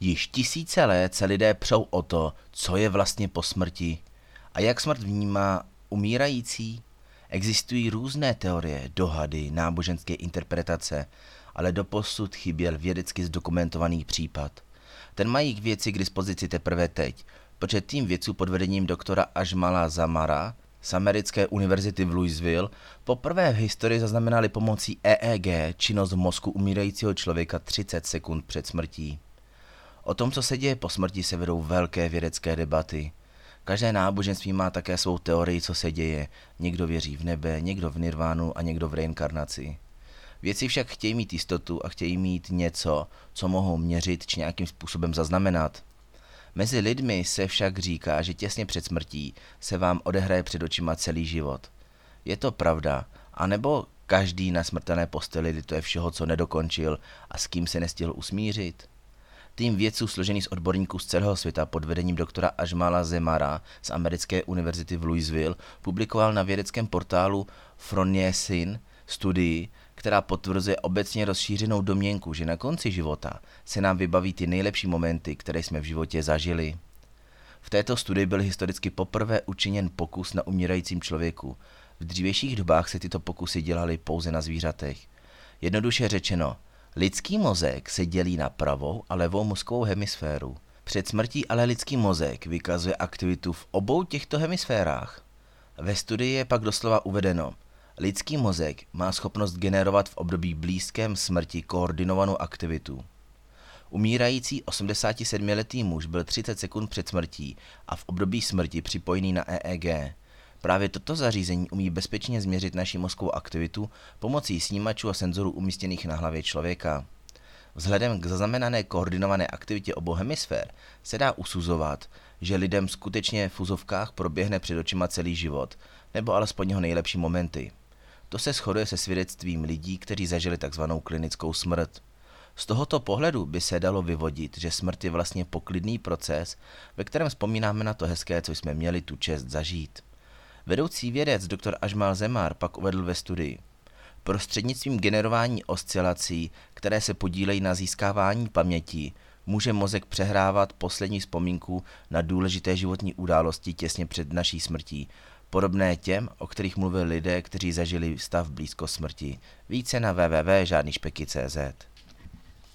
Již tisíce let se lidé přou o to, co je vlastně po smrti a jak smrt vnímá umírající. Existují různé teorie, dohady, náboženské interpretace, ale doposud chyběl vědecky zdokumentovaný případ. Ten mají k věci k dispozici teprve teď, protože tým vědců pod vedením doktora Ažmala Zamara z americké univerzity v Louisville poprvé v historii zaznamenali pomocí EEG činnost mozku umírajícího člověka 30 sekund před smrtí. O tom, co se děje po smrti, se vedou velké vědecké debaty. Každé náboženství má také svou teorii, co se děje. Někdo věří v nebe, někdo v nirvánu a někdo v reinkarnaci. Věci však chtějí mít jistotu a chtějí mít něco, co mohou měřit či nějakým způsobem zaznamenat. Mezi lidmi se však říká, že těsně před smrtí se vám odehraje před očima celý život. Je to pravda, anebo každý na smrtelné posteli to je všeho, co nedokončil a s kým se nestihl usmířit? Tým vědců složený z odborníků z celého světa pod vedením doktora Ažmala Zemara z americké univerzity v Louisville publikoval na vědeckém portálu Froniesin studii, která potvrzuje obecně rozšířenou domněnku, že na konci života se nám vybaví ty nejlepší momenty, které jsme v životě zažili. V této studii byl historicky poprvé učiněn pokus na umírajícím člověku. V dřívějších dobách se tyto pokusy dělaly pouze na zvířatech. Jednoduše řečeno, lidský mozek se dělí na pravou a levou mozkovou hemisféru. Před smrtí ale lidský mozek vykazuje aktivitu v obou těchto hemisférách. Ve studii je pak doslova uvedeno – Lidský mozek má schopnost generovat v období blízkém smrti koordinovanou aktivitu. Umírající 87-letý muž byl 30 sekund před smrtí a v období smrti připojený na EEG. Právě toto zařízení umí bezpečně změřit naši mozkovou aktivitu pomocí snímačů a senzorů umístěných na hlavě člověka. Vzhledem k zaznamenané koordinované aktivitě obou hemisfér se dá usuzovat, že lidem skutečně v fuzovkách proběhne před očima celý život, nebo alespoň jeho nejlepší momenty. To se shoduje se svědectvím lidí, kteří zažili takzvanou klinickou smrt. Z tohoto pohledu by se dalo vyvodit, že smrt je vlastně poklidný proces, ve kterém vzpomínáme na to hezké, co jsme měli tu čest zažít. Vedoucí vědec dr. Ažmal Zemar pak uvedl ve studii. Prostřednictvím generování oscilací, které se podílejí na získávání paměti, může mozek přehrávat poslední vzpomínku na důležité životní události těsně před naší smrtí, podobné těm, o kterých mluvili lidé, kteří zažili stav blízko smrti. Více na www.žádnyšpeky.cz